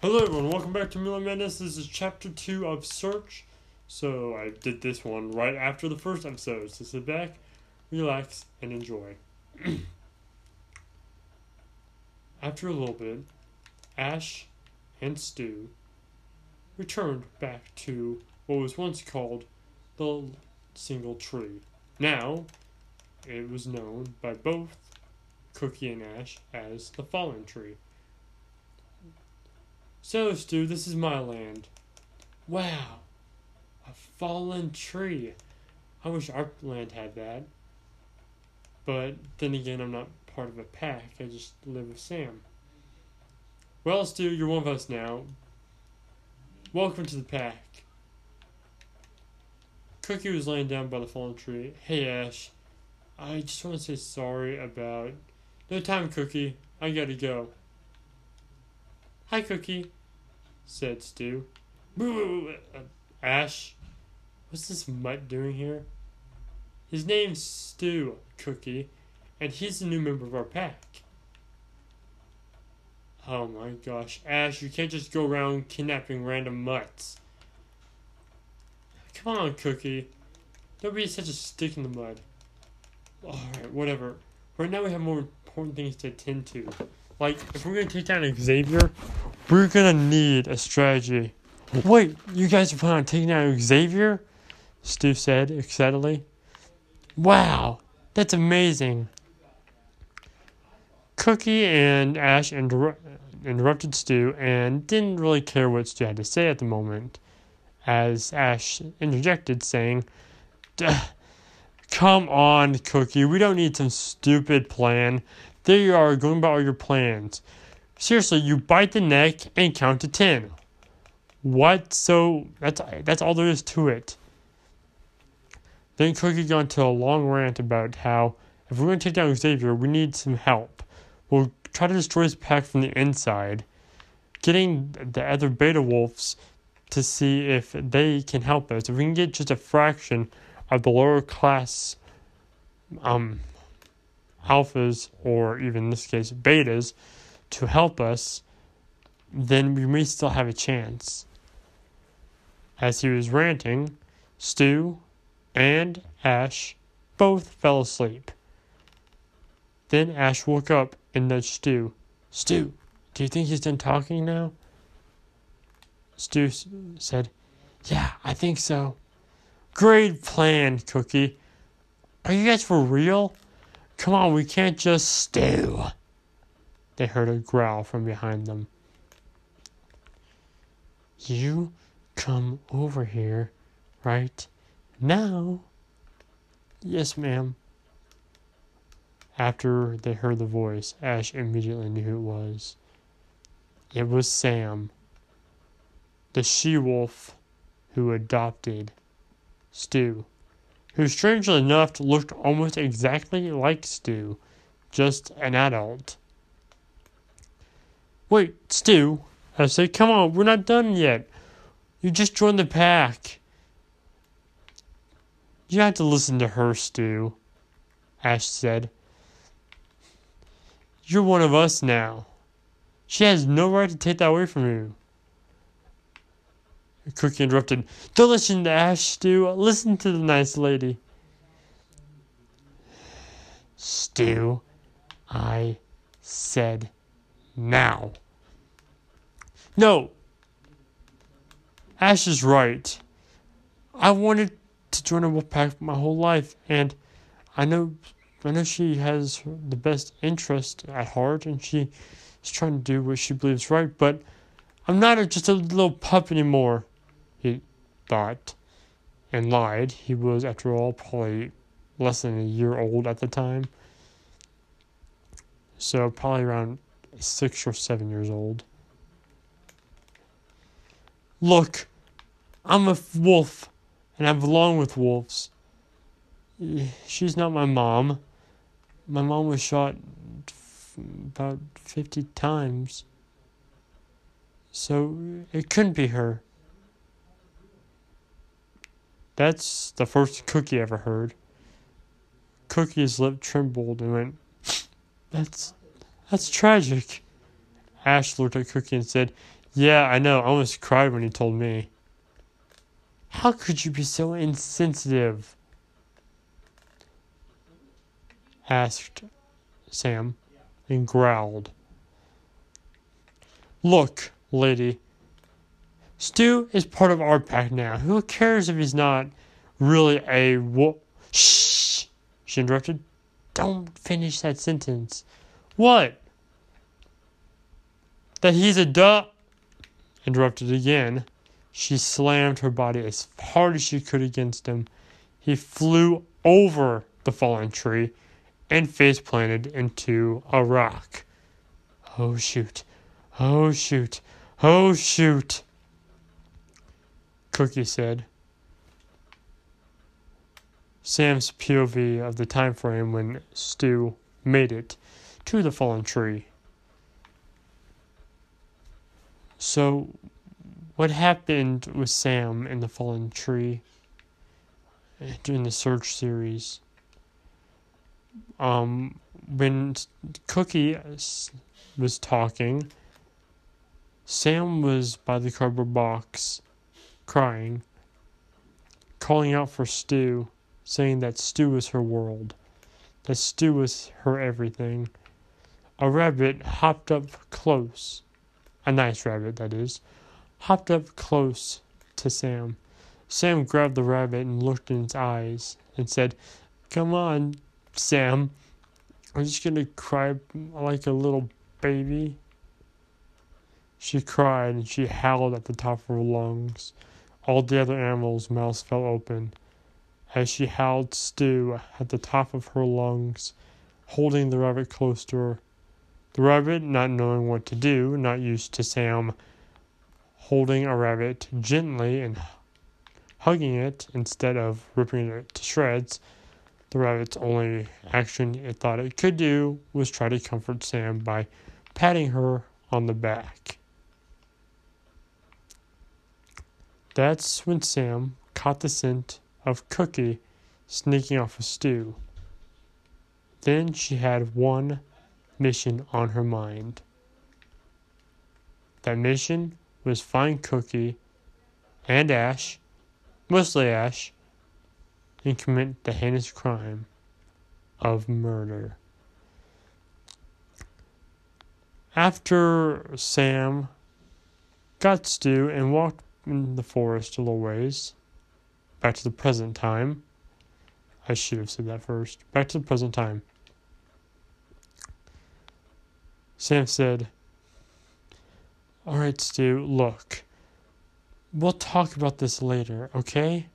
Hello everyone, welcome back to Miller Madness. This is chapter 2 of Search. So I did this one right after the first episode. So sit back, relax, and enjoy. after a little bit, Ash and Stu returned back to what was once called the single tree. Now, it was known by both Cookie and Ash as the fallen tree. So, Stu, this is my land. Wow, a fallen tree. I wish our land had that. But then again, I'm not part of a pack. I just live with Sam. Well, Stu, you're one of us now. Welcome to the pack. Cookie was laying down by the fallen tree. Hey, Ash. I just want to say sorry about. No time, Cookie. I gotta go. Hi, Cookie, said Stu. Boo! Uh, Ash, what's this mutt doing here? His name's Stu, Cookie, and he's a new member of our pack. Oh my gosh, Ash, you can't just go around kidnapping random mutts. Come on, Cookie. Don't be such a stick in the mud. Alright, whatever. Right now we have more important things to attend to. Like, if we're gonna take down Xavier, we're gonna need a strategy. Wait, you guys are planning on taking down Xavier? Stu said excitedly. Wow, that's amazing. Cookie and Ash inter- interrupted Stu and didn't really care what Stu had to say at the moment, as Ash interjected, saying, Come on, Cookie, we don't need some stupid plan. There you are, going about all your plans. Seriously, you bite the neck and count to ten. What? So that's that's all there is to it. Then Cookie got into a long rant about how if we're going to take down Xavier, we need some help. We'll try to destroy his pack from the inside, getting the other beta wolves to see if they can help us. If we can get just a fraction of the lower class um, alphas, or even in this case betas, to help us, then we may still have a chance. As he was ranting, Stu and Ash both fell asleep. Then Ash woke up and nudged Stu. Stu, do you think he's done talking now? Stu said, Yeah, I think so. Great plan, Cookie. Are you guys for real? Come on, we can't just stew. They heard a growl from behind them. You come over here right now. Yes, ma'am. After they heard the voice, Ash immediately knew who it was. It was Sam, the she wolf who adopted Stu, who strangely enough looked almost exactly like Stu, just an adult. Wait, Stu, I said, come on, we're not done yet. You just joined the pack. You have to listen to her, Stu, Ash said. You're one of us now. She has no right to take that away from you. Cookie interrupted. Don't listen to Ash, Stu. Listen to the nice lady. Stu, I said now. No. Ash is right. I wanted to join a wolf pack my whole life, and I know I know she has the best interest at heart, and she is trying to do what she believes right. But I'm not just a little pup anymore. He thought, and lied. He was, after all, probably less than a year old at the time. So probably around six or seven years old. Look, I'm a wolf, and I belong with wolves. She's not my mom. My mom was shot about 50 times. So it couldn't be her. That's the first Cookie ever heard. Cookie's lip trembled and went, That's that's tragic. Ash looked at Cookie and said, Yeah, I know. I almost cried when he told me. How could you be so insensitive? asked Sam and growled. Look, lady. Stu is part of our pack now. Who cares if he's not really a wo- Shh! She interrupted. Don't finish that sentence. What? That he's a duh. Interrupted again. She slammed her body as hard as she could against him. He flew over the fallen tree and face planted into a rock. Oh shoot. Oh shoot. Oh shoot. Cookie said. Sam's POV of the time frame when Stu made it to the fallen tree. So, what happened with Sam in the fallen tree during the search series? Um, when Cookie was talking, Sam was by the cardboard box, crying, calling out for Stu saying that Stu was her world, that Stu was her everything. A rabbit hopped up close, a nice rabbit, that is, hopped up close to Sam. Sam grabbed the rabbit and looked in its eyes and said, Come on, Sam. I'm just gonna cry like a little baby. She cried and she howled at the top of her lungs. All the other animals' mouths fell open as she howled Stu at the top of her lungs, holding the rabbit close to her. The rabbit, not knowing what to do, not used to Sam holding a rabbit gently and hugging it instead of ripping it to shreds, the rabbit's only action it thought it could do was try to comfort Sam by patting her on the back. That's when Sam caught the scent of Cookie sneaking off a Stu. Then she had one mission on her mind. That mission was find Cookie and Ash, mostly Ash, and commit the heinous crime of murder. After Sam got Stu and walked in the forest a little ways, back to the present time. I should have said that first. Back to the present time. Sam said, All right, Stu, look. We'll talk about this later, okay?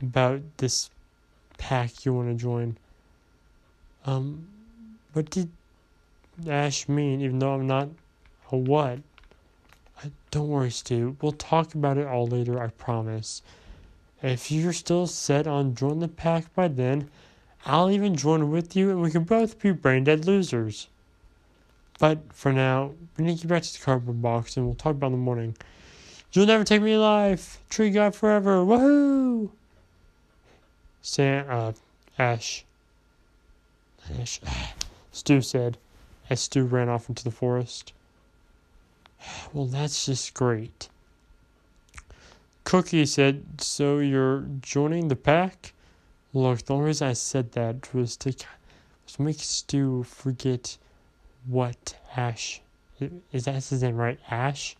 About this pack you want to join. Um, what did Ash mean, even though I'm not a what? Don't worry, Stu. We'll talk about it all later, I promise. If you're still set on joining the pack by then, I'll even join with you and we can both be brain dead losers. But for now, we need to get back to the cardboard box and we'll talk about it in the morning. You'll never take me alive! Tree God forever! Woohoo! Sam, uh, Ash. Ash. Stu said as Stu ran off into the forest. Well, that's just great. Cookie said, So you're joining the pack? Look, the only reason I said that was to, was to make Stu forget what Ash. Is that his name, right? Ash?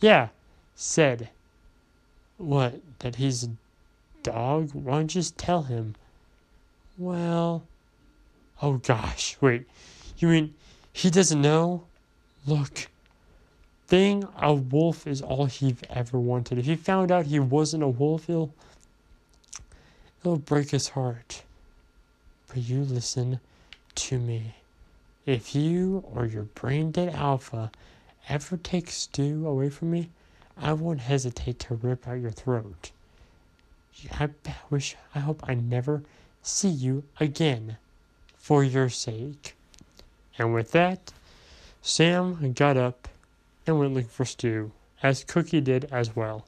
Yeah, said. What? That he's a dog? Why don't you just tell him? Well. Oh gosh, wait. You mean he doesn't know? Look thing, a wolf is all he ever wanted. If he found out he wasn't a wolf, he'll, it'll break his heart. But you listen to me. If you or your brain dead alpha ever take Stu away from me, I won't hesitate to rip out your throat. I wish, I hope I never see you again for your sake. And with that, Sam got up and went looking for Stu, as Cookie did as well.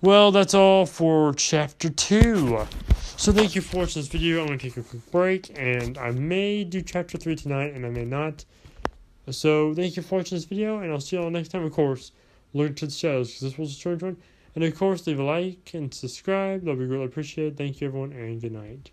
Well, that's all for chapter 2. So thank you for watching this video. I'm going to take a quick break, and I may do chapter 3 tonight, and I may not. So thank you for watching this video, and I'll see you all next time. Of course, Look to the shadows because this was a strange one. And of course, leave a like and subscribe. That'll be greatly appreciated. Thank you, everyone, and good night.